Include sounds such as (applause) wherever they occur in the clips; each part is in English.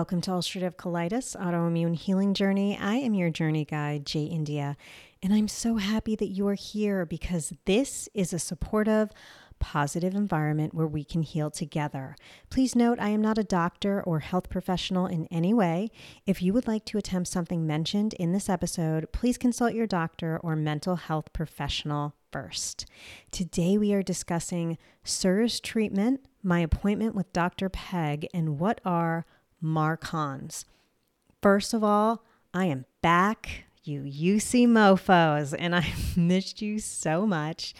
Welcome to Ulcerative Colitis Autoimmune Healing Journey. I am your journey guide, Jay India, and I'm so happy that you are here because this is a supportive, positive environment where we can heal together. Please note, I am not a doctor or health professional in any way. If you would like to attempt something mentioned in this episode, please consult your doctor or mental health professional first. Today, we are discussing CIRS treatment, my appointment with Dr. Peg, and what are MARCoNS. First of all, I am back, you UC mofos, and I (laughs) missed you so much.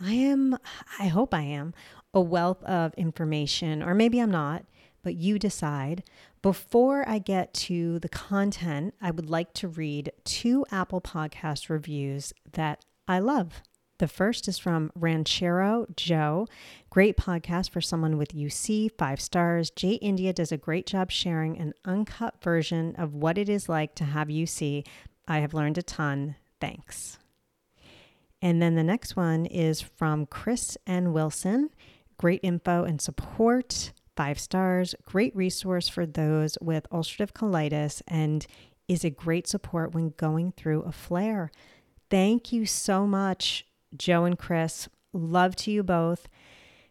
I am, I hope I am, a wealth of information, or maybe I'm not, but you decide. Before I get to the content, I would like to read two Apple Podcast reviews that I love. The first is from Ranchero Joe. Great podcast for someone with UC, five stars. Jay India does a great job sharing an uncut version of what it is like to have UC. I have learned a ton. Thanks. And then the next one is from Chris N. Wilson. Great info and support, five stars. Great resource for those with ulcerative colitis and is a great support when going through a flare. Thank you so much, Joe and Chris. Love to you both.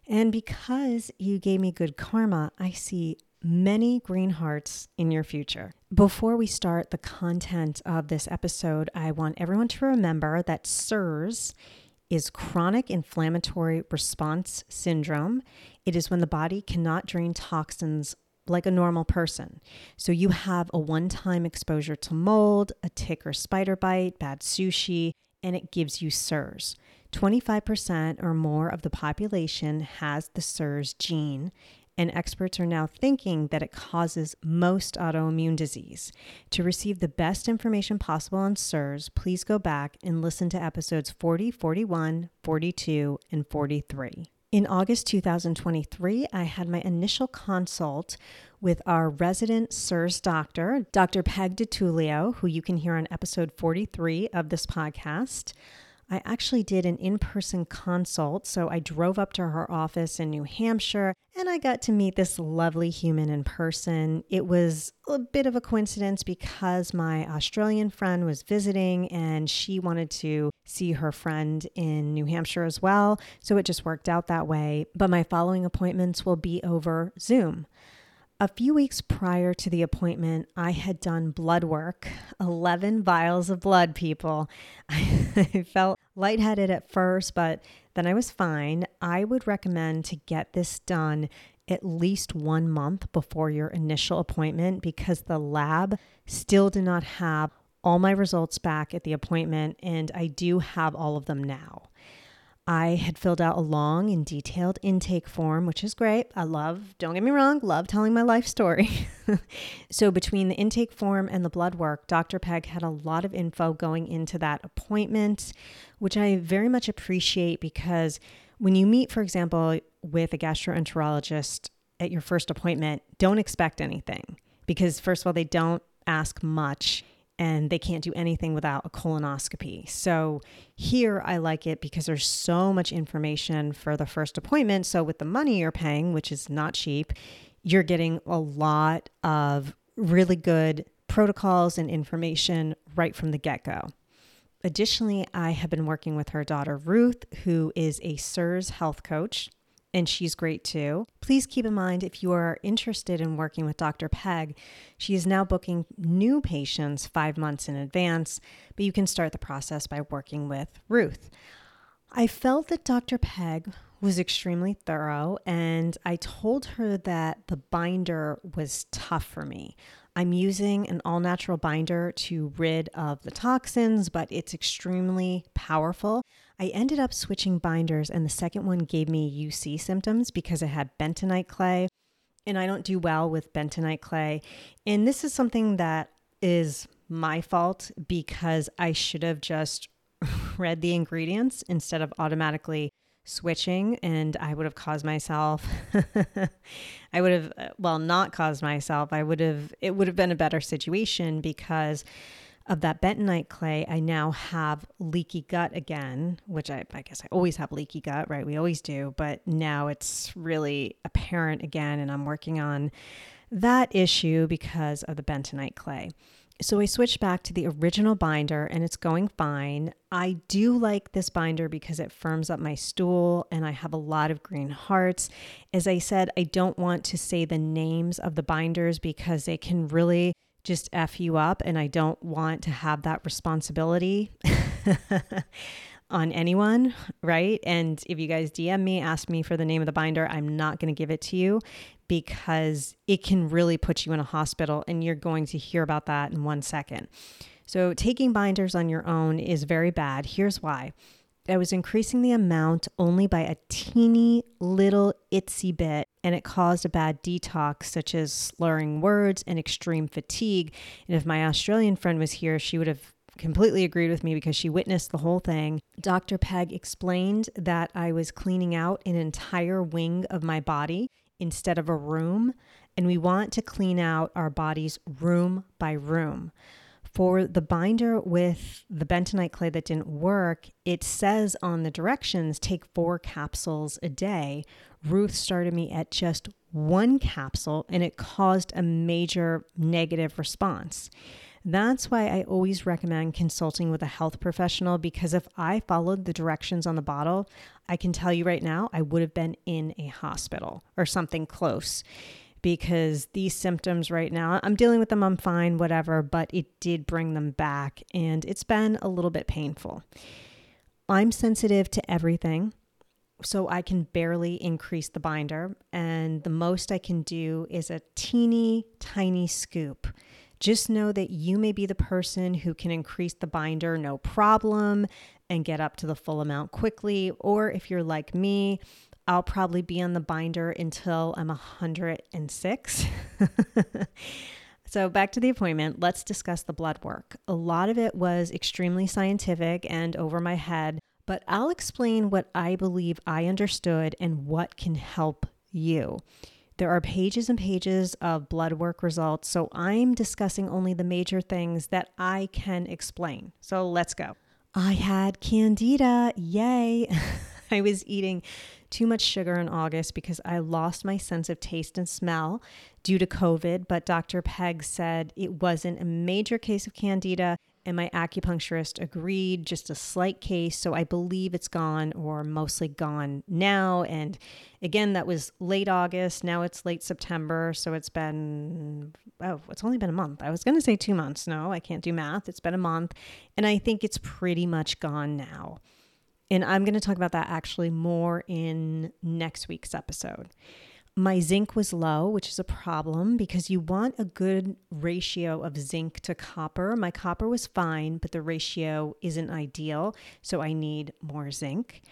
And because you gave me good karma, I see many green hearts in your future. Before we start the content of this episode, I want everyone to remember that CIRS is chronic inflammatory response syndrome. It is when the body cannot drain toxins like a normal person. So you have a one time exposure to mold, a tick or spider bite, bad sushi, and it gives you CIRS. 25% or more of the population has the CIRS gene, and experts are now thinking that it causes most autoimmune disease. To receive the best information possible on CIRS, please go back and listen to episodes 40, 41, 42, and 43. In August 2023, I had my initial consult with our resident CIRS doctor, Dr. Peg DiTullio, who you can hear on episode 43 of this podcast. I actually did an in person consult. So I drove up to her office in New Hampshire and I got to meet this lovely human in person. It was a bit of a coincidence because my Australian friend was visiting and she wanted to see her friend in New Hampshire as well. So it just worked out that way. But my following appointments will be over Zoom. A few weeks prior to the appointment, I had done blood work 11 vials of blood, people. (laughs) I felt lightheaded at first, but then I was fine. I would recommend to get this done at least one month before your initial appointment because the lab still did not have all my results back at the appointment, and I do have all of them now. I had filled out a long and detailed intake form, which is great. I love, don't get me wrong, love telling my life story. (laughs) so, between the intake form and the blood work, Dr. Peg had a lot of info going into that appointment, which I very much appreciate because when you meet, for example, with a gastroenterologist at your first appointment, don't expect anything because, first of all, they don't ask much and they can't do anything without a colonoscopy. So here I like it because there's so much information for the first appointment. So with the money you're paying, which is not cheap, you're getting a lot of really good protocols and information right from the get go. Additionally, I have been working with her daughter Ruth, who is a CIRS health coach and she's great too. Please keep in mind if you are interested in working with Dr. Peg, she is now booking new patients five months in advance, but you can start the process by working with Ruth. I felt that Dr. Peg was extremely thorough, and I told her that the binder was tough for me. I'm using an all natural binder to rid of the toxins, but it's extremely powerful. I ended up switching binders, and the second one gave me UC symptoms because it had bentonite clay, and I don't do well with bentonite clay. And this is something that is my fault because I should have just (laughs) read the ingredients instead of automatically switching and I would have caused myself (laughs) I would have uh, well not caused myself I would have it would have been a better situation because of that bentonite clay, I now have leaky gut again, which I, I, guess I always have leaky gut, right? We always do, but now it's really apparent again, and I'm working on that issue because of the bentonite clay. So I switched back to the original binder and it's going fine. I do like this binder because it firms up my stool and I have a lot of green hearts. As I said, I don't want to say the names of the binders because they can really just F you up and I don't want to have that responsibility. (laughs) on anyone, right? And if you guys DM me, ask me for the name of the binder, I'm not going to give it to you because it can really put you in a hospital and you're going to hear about that in one second. So, taking binders on your own is very bad. Here's why. I was increasing the amount only by a teeny little itsy bit, and it caused a bad detox, such as slurring words and extreme fatigue. And if my Australian friend was here, she would have completely agreed with me because she witnessed the whole thing. Dr. Peg explained that I was cleaning out an entire wing of my body instead of a room, and we want to clean out our bodies room by room. For the binder with the bentonite clay that didn't work, it says on the directions take four capsules a day. Ruth started me at just one capsule and it caused a major negative response. That's why I always recommend consulting with a health professional because if I followed the directions on the bottle, I can tell you right now, I would have been in a hospital or something close because these symptoms right now, I'm dealing with them, I'm fine, whatever, but it did bring them back and it's been a little bit painful. I'm sensitive to everything so I can barely increase the binder. And the most I can do is a teeny tiny scoop. Just know that you may be the person who can increase the binder no problem and get up to the full amount quickly. Or if you're like me, I'll probably be on the binder until I'm 106. (laughs) so, back to the appointment, let's discuss the blood work. A lot of it was extremely scientific and over my head, but I'll explain what I believe I understood and what can help you. There are pages and pages of blood work results, so I'm discussing only the major things that I can explain. So let's go. I had candida. Yay. (laughs) I was eating too much sugar in August because I lost my sense of taste and smell due to COVID, but Dr. Peg said it wasn't a major case of candida and my acupuncturist agreed, just a slight case. So I believe it's gone or mostly gone now. And again, that was late August. Now it's late September. So it's been, oh, it's only been a month. I was going to say two months. No, I can't do math. It's been a month. And I think it's pretty much gone now. And I'm going to talk about that actually more in next week's episode. My zinc was low, which is a problem because you want a good ratio of zinc to copper. My copper was fine, but the ratio isn't ideal, so I need more zinc.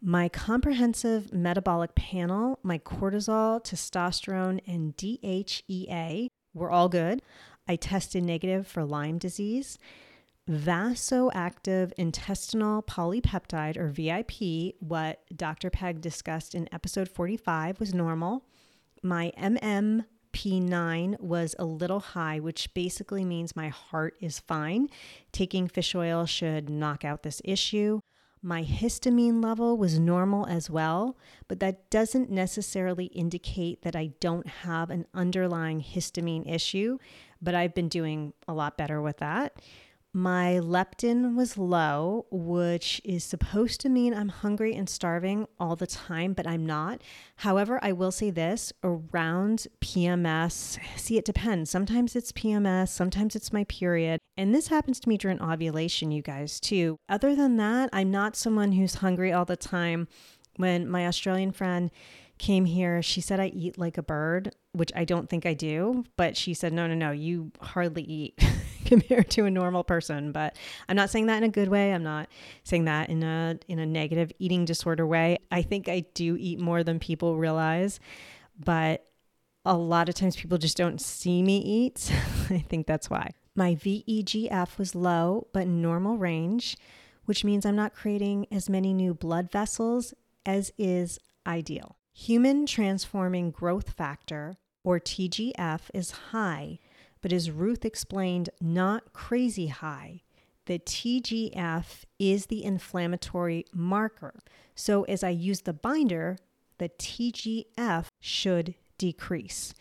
My comprehensive metabolic panel, my cortisol, testosterone, and DHEA were all good. I tested negative for Lyme disease. Vasoactive intestinal polypeptide, or VIP, what Dr. Peg discussed in episode 45, was normal my MMP9 was a little high, which basically means my heart is fine. Taking fish oil should knock out this issue. My histamine level was normal as well, but that doesn't necessarily indicate that I don't have an underlying histamine issue, but I've been doing a lot better with that. My leptin was low, which is supposed to mean I'm hungry and starving all the time, but I'm not. However, I will say this around PMS, see, it depends. Sometimes it's PMS, sometimes it's my period. And this happens to me during ovulation, you guys, too. Other than that, I'm not someone who's hungry all the time. When my Australian friend, came here, she said I eat like a bird, which I don't think I do, but she said, no, no, no, you hardly eat (laughs) (laughs) compared to a normal person. But I'm not saying that in a good way. I'm not saying that in a in a negative eating disorder way. I think I do eat more than people realize, but a lot of times people just don't see me eat. (laughs) I think that's why. My VEGF was low, but normal range, which means I'm not creating as many new blood vessels as is ideal. Human transforming growth factor, or TGF, is high, but as Ruth explained, not crazy high. The TGF is the inflammatory marker. So as I use the binder, the TGF should decrease.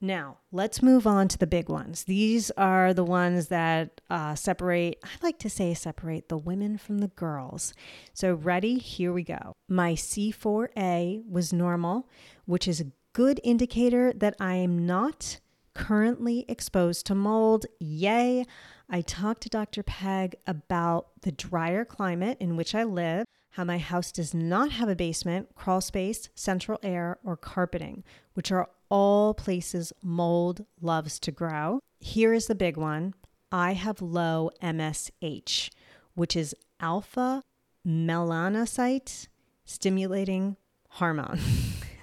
Now, let's move on to the big ones. These are the ones that uh, separate, I like to say, separate the women from the girls. So, ready? Here we go. My C4A was normal, which is a good indicator that I am not currently exposed to mold. Yay! I talked to Dr. Peg about the drier climate in which I live, how my house does not have a basement, crawl space, central air, or carpeting, which are all places mold loves to grow. Here is the big one I have low MSH, which is alpha melanocyte stimulating hormone.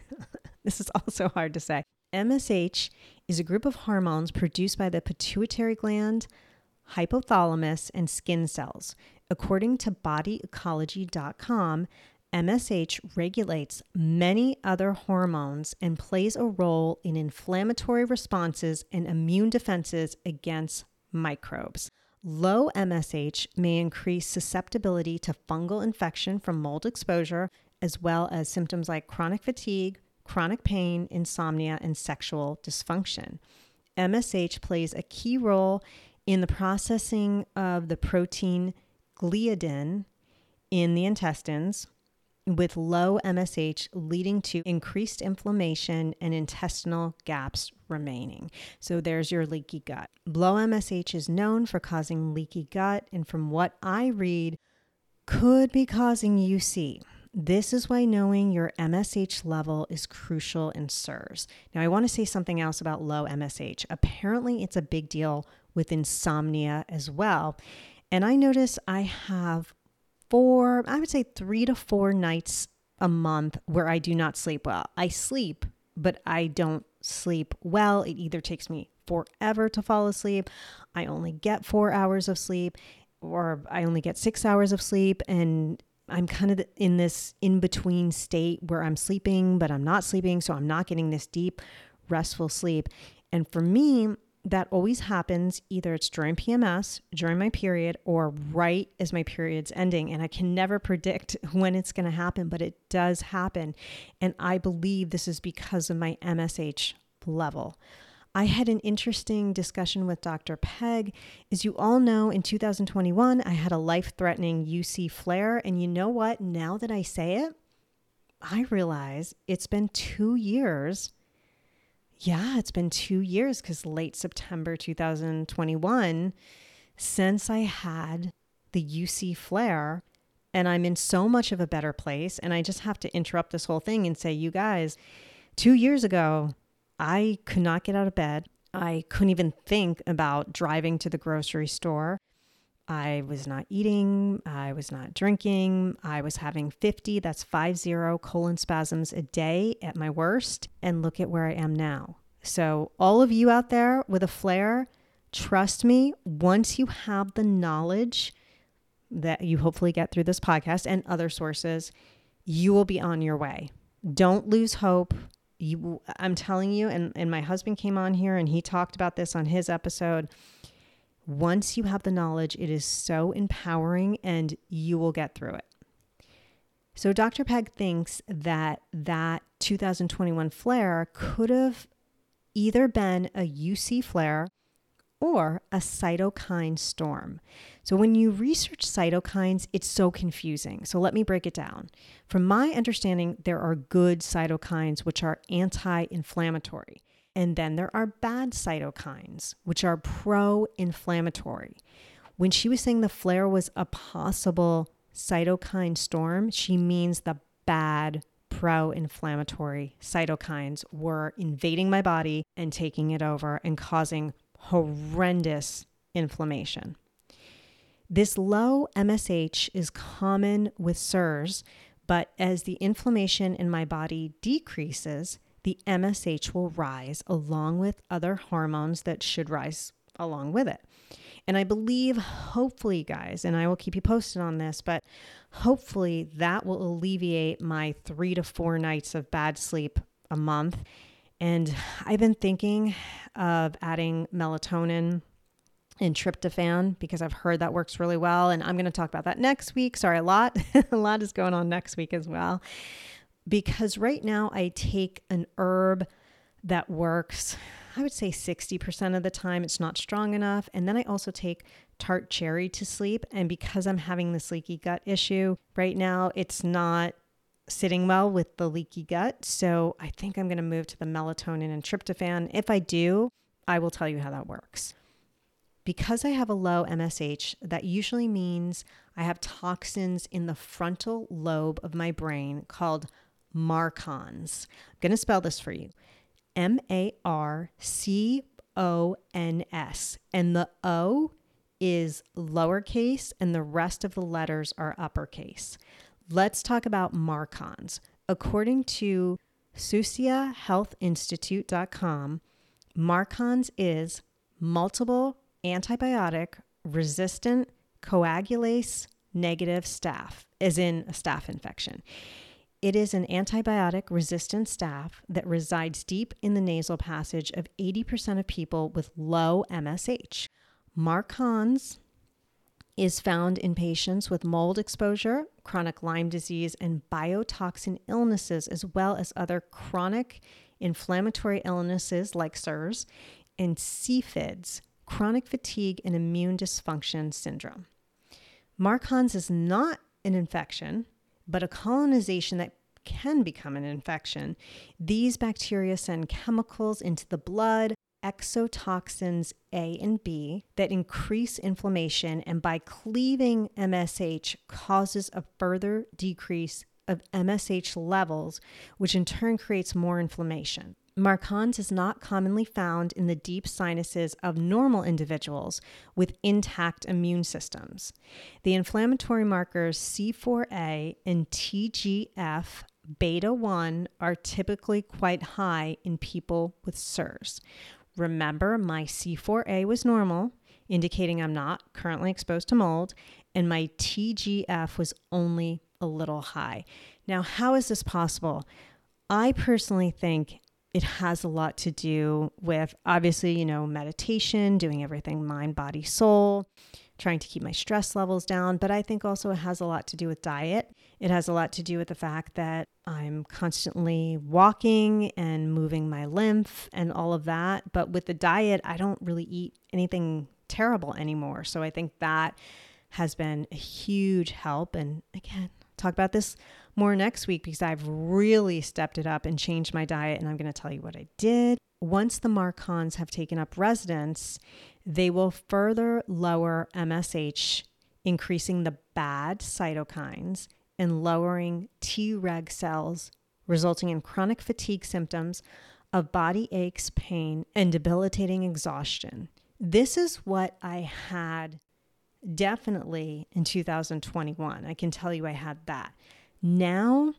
(laughs) this is also hard to say. MSH is a group of hormones produced by the pituitary gland, hypothalamus, and skin cells. According to bodyecology.com, MSH regulates many other hormones and plays a role in inflammatory responses and immune defenses against microbes. Low MSH may increase susceptibility to fungal infection from mold exposure, as well as symptoms like chronic fatigue, chronic pain, insomnia, and sexual dysfunction. MSH plays a key role in the processing of the protein gliadin in the intestines, with low MSH leading to increased inflammation and intestinal gaps remaining. So there's your leaky gut. Low MSH is known for causing leaky gut, and from what I read, could be causing UC. This is why knowing your MSH level is crucial in CIRS. Now, I want to say something else about low MSH. Apparently, it's a big deal with insomnia as well. And I notice I have four, I would say three to four nights a month where I do not sleep well. I sleep, but I don't sleep well. It either takes me forever to fall asleep, I only get four hours of sleep, or I only get six hours of sleep. And I'm kind of in this in between state where I'm sleeping, but I'm not sleeping. So I'm not getting this deep, restful sleep. And for me, that always happens either it's during PMS, during my period, or right as my period's ending. And I can never predict (laughs) when it's going to happen, but it does happen. And I believe this is because of my MSH level. I had an interesting discussion with Dr. Peg. As you all know, in 2021, I had a life threatening UC flare. And you know what? Now that I say it, I realize it's been two years yeah, it's been two years because late September 2021 since I had the UC flare. And I'm in so much of a better place. And I just have to interrupt this whole thing and say, you guys, two years ago, I could not get out of bed. I couldn't even think about driving to the grocery store. I was not eating, I was not drinking, I was having 50, that's 50 colon spasms a day at my worst. And look at where I am now. So, all of you out there with a flare, trust me, once you have the knowledge that you hopefully get through this podcast and other sources, you will be on your way. Don't lose hope. You, I'm telling you, and, and my husband came on here and he talked about this on his episode once you have the knowledge, it is so empowering and you will get through it. So, Dr. Peg thinks that that 2021 flare could have either been a UC flare or a cytokine storm. So, when you research cytokines, it's so confusing. So, let me break it down. From my understanding, there are good cytokines, which are anti inflammatory. And then there are bad cytokines, which are pro inflammatory. When she was saying the flare was a possible cytokine storm, she means the bad pro inflammatory cytokines were invading my body and taking it over and causing horrendous inflammation. This low MSH is common with CIRS, but as the inflammation in my body decreases, the MSH will rise along with other hormones that should rise along with it. And I believe, hopefully, guys, and I will keep you posted on this, but hopefully that will alleviate my three to four nights of bad sleep a month. And I've been thinking of adding melatonin and tryptophan because I've heard that works really well. And I'm going to talk about that next week. Sorry, a lot, (laughs) a lot is going on next week as well because right now I take an herb that works. I would say 60% of the time it's not strong enough. And then I also take tart cherry to sleep. And because I'm having this leaky gut issue right now, it's not sitting well with the leaky gut. So I think I'm going to move to the melatonin and tryptophan. If I do, I will tell you how that works. Because I have a low MSH, that usually means I have toxins in the frontal lobe of my brain called MARCONS. I'm going to spell this for you M A R C O N S. And the O is lowercase and the rest of the letters are uppercase. Let's talk about MARCONS. According to SophiaHealthInstitute.com, MARCONS is multiple antibiotic resistant coagulase negative staph, as in a staph infection. It is an antibiotic resistant staph that resides deep in the nasal passage of 80% of people with low MSH. MARCONS is found in patients with mold exposure, chronic Lyme disease, and biotoxin illnesses, as well as other chronic inflammatory illnesses like CIRS and CFIDS, chronic fatigue and immune dysfunction syndrome. MARCONS is not an infection, but a colonization that can become an infection. These bacteria send chemicals into the blood, exotoxins A and B, that increase inflammation and by cleaving MSH causes a further decrease of MSH levels, which in turn creates more inflammation. MARCONS is not commonly found in the deep sinuses of normal individuals with intact immune systems. The inflammatory markers C4A and TGF beta 1 are typically quite high in people with CIRS. Remember, my C4A was normal, indicating I'm not currently exposed to mold, and my TGF was only a little high. Now, how is this possible? I personally think it has a lot to do with obviously, you know, meditation, doing everything mind, body, soul, trying to keep my stress levels down. But I think also it has a lot to do with diet. It has a lot to do with the fact that I'm constantly walking and moving my lymph and all of that. But with the diet, I don't really eat anything terrible anymore. So I think that has been a huge help. And again, talk about this more next week because I've really stepped it up and changed my diet. And I'm going to tell you what I did. Once the MARCONS have taken up residence, they will further lower MSH, increasing the bad cytokines and lowering Treg cells, resulting in chronic fatigue symptoms of body aches, pain, and debilitating exhaustion. This is what I had definitely in 2021. I can tell you I had that. Now,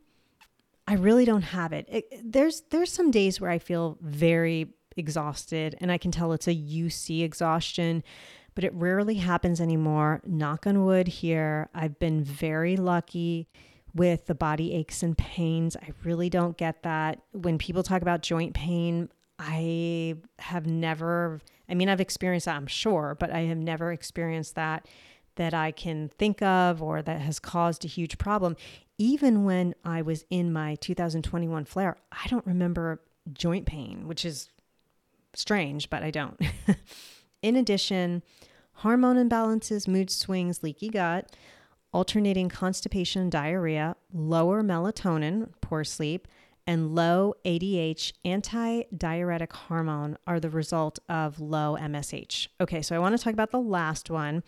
I really don't have it. it. There's there's some days where I feel very exhausted and I can tell it's a UC exhaustion, but it rarely happens anymore. Knock on wood here. I've been very lucky with the body aches and pains. I really don't get that. When people talk about joint pain, I have never I mean I've experienced that, I'm sure, but I have never experienced that that I can think of or that has caused a huge problem. Even when I was in my 2021 flare, I don't remember joint pain, which is strange, but I don't. (laughs) in addition, hormone imbalances, mood swings, leaky gut, alternating constipation, and diarrhea, lower melatonin, poor sleep, and low ADH anti diuretic hormone are the result of low MSH. Okay, so I want to talk about the last one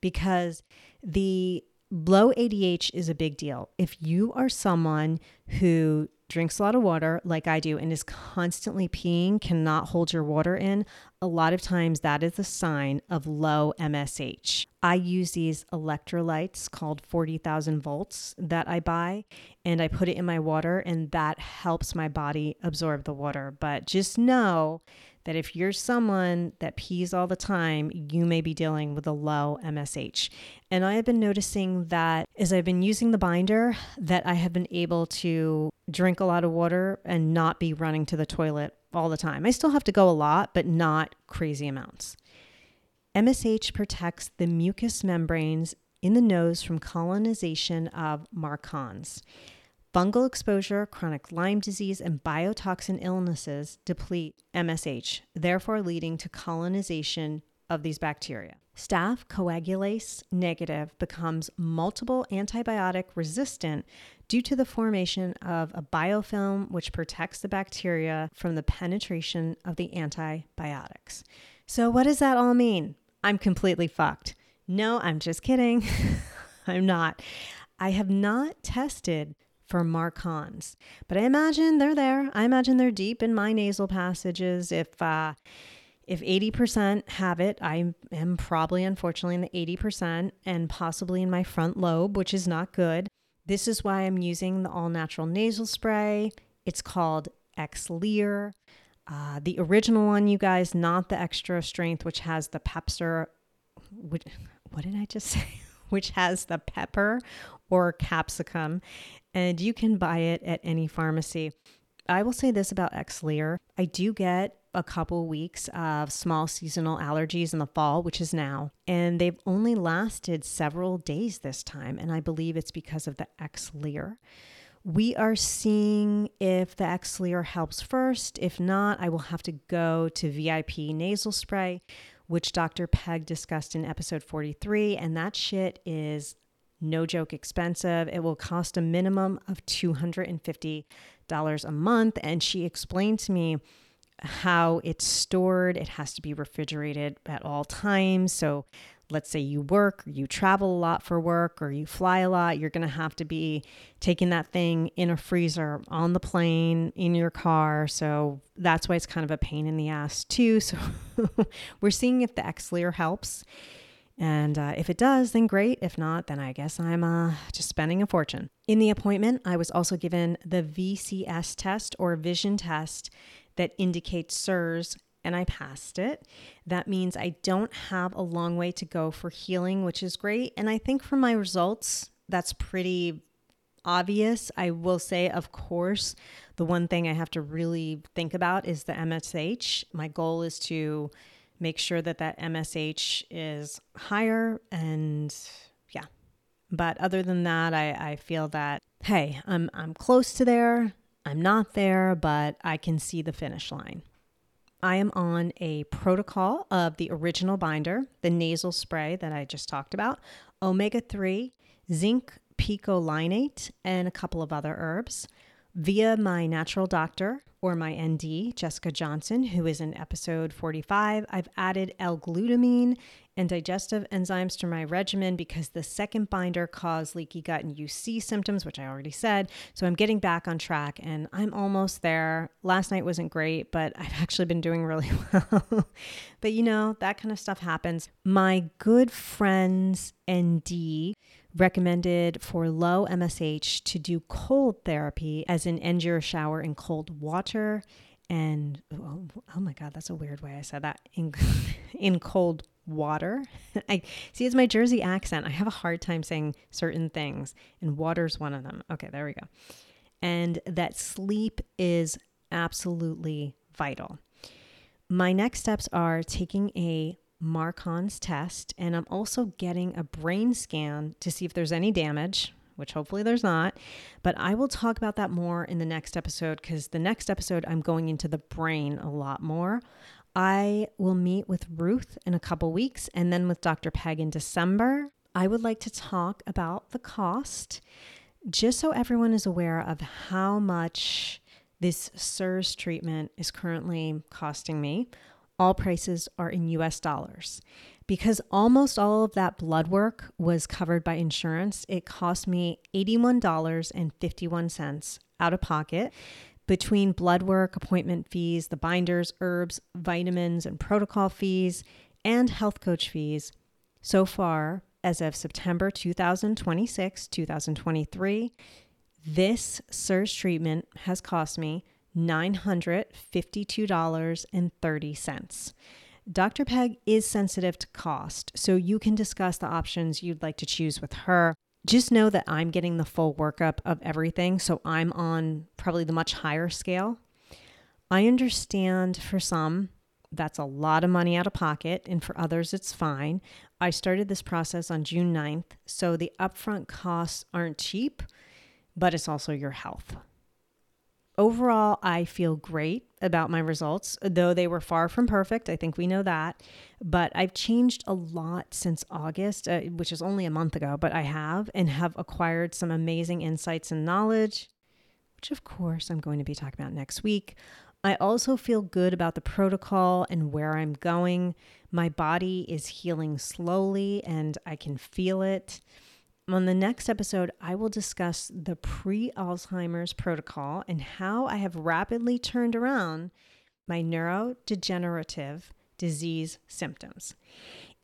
because the low ADH is a big deal. If you are someone who drinks a lot of water like I do and is constantly peeing, cannot hold your water in, a lot of times that is a sign of low MSH. I use these electrolytes called 40,000 volts that I buy and I put it in my water and that helps my body absorb the water. But just know that if you're someone that pees all the time, you may be dealing with a low MSH. And I have been noticing that as I've been using the binder, that I have been able to drink a lot of water and not be running to the toilet all the time. I still have to go a lot, but not crazy amounts. MSH protects the mucous membranes in the nose from colonization of MARCONS. Fungal exposure, chronic Lyme disease, and biotoxin illnesses deplete MSH, therefore leading to colonization of these bacteria. Staph coagulase negative becomes multiple antibiotic resistant due to the formation of a biofilm which protects the bacteria from the penetration of the antibiotics. So, what does that all mean? I'm completely fucked. No, I'm just kidding. (laughs) I'm not. I have not tested for Marcons, but I imagine they're there. I imagine they're deep in my nasal passages. If uh, if 80% have it, I am probably unfortunately in the 80% and possibly in my front lobe, which is not good. This is why I'm using the all natural nasal spray. It's called Xlear. Uh, the original one, you guys, not the extra strength, which has the pepper. Which, what did I just (laughs) say? which has the pepper or capsicum, and you can buy it at any pharmacy. I will say this about Xlear. I do get a couple weeks of small seasonal allergies in the fall, which is now, and they've only lasted several days this time. And I believe it's because of the Xlear. We are seeing if the Xlear helps first. If not, I will have to go to VIP nasal spray, which Dr. Peg discussed in episode 43. And that shit is no joke expensive. It will cost a minimum of $250 a month. And she explained to me how it's stored. It has to be refrigerated at all times. So, let's say you work, or you travel a lot for work, or you fly a lot, you're going to have to be taking that thing in a freezer on the plane, in your car. So, that's why it's kind of a pain in the ass, too. (laughs) So, we're seeing if the Xlear helps. And uh, if it does, then great. If not, then I guess I'm uh, just spending a fortune. In the appointment, I was also given the VCS test or vision test that indicates CIRS, and I passed it. That means I don't have a long way to go for healing, which is great. And I think from my results, that's pretty obvious. I will say, of course, the one thing I have to really think about is the MSH. My goal is to make sure that that MSH is higher and yeah. But other than that, I, I feel that, hey, I'm, I'm close to there. I'm not there, but I can see the finish line. I am on a protocol of the original binder, the nasal spray that I just talked about, omega 3, zinc picolinate, and a couple of other herbs via my natural doctor or my ND, Jessica Johnson, who is in episode 45. I've added L glutamine and digestive enzymes to my regimen because the second binder caused leaky gut and UC symptoms, which I already said. So I'm getting back on track and I'm almost there. Last night wasn't great, but (laughs) I've actually been doing really (laughs) well. but you know, that kind of stuff happens. My good friends ND recommended for low MSH to do cold therapy, as in end your shower in cold water. And oh, oh my God, that's a weird way I said that in, (laughs) in cold water. (laughs) I see it's my Jersey accent. I have a hard time saying certain things, and water's one of them. Okay, there we go. And that sleep is absolutely vital. My next steps are taking a Marcon's test, and I'm also getting a brain scan to see if there's any damage, which hopefully there's not. But I will talk about that more in the next episode because the next episode I'm going into the brain a lot more. I will meet with Ruth in a couple weeks and then with Dr. Peg in December. I would like to talk about the cost just so everyone is aware of how much this CIRS treatment is currently costing me all prices are in US dollars. Because almost all of that blood work was covered by insurance, it cost me $81.51 out of pocket between blood work, appointment fees, the binders, herbs, vitamins, and protocol fees, and health coach fees. So far, as of September 2026, 2023, this CIRS treatment has cost me $952.30. Dr. Peg is sensitive to cost, so you can discuss the options you'd like to choose with her. Just know that I'm getting the full workup of everything, so I'm on probably the much higher scale. I understand for some that's a lot of money out of pocket, and for others, it's fine. I started this process on June 9th, so the upfront costs aren't cheap but it's also your health. Overall, I feel great about my results, though they were far from perfect. I think we know that. But I've changed a lot since August, uh, which is only a month ago, but I have and have acquired some amazing insights and knowledge, which of course I'm going to be talking about next week. I also feel good about the protocol and where I'm going. My body is healing slowly and I can feel it. On the next episode, I will discuss the pre Alzheimer's protocol and how I have rapidly turned around my neurodegenerative disease symptoms.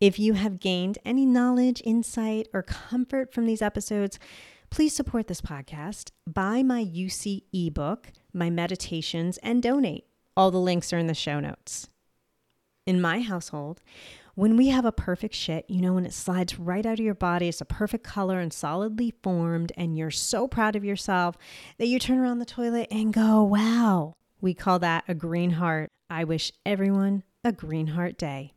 If you have gained any knowledge, insight, or comfort from these episodes, please support this podcast, buy my UC ebook, my meditations, and donate. All the links are in the show notes. In my household, when we have a perfect shit, you know, when it slides right out of your body, it's a perfect color and solidly formed, and you're so proud of yourself that you turn around the toilet and go, wow. We call that a green heart. I wish everyone a green heart day.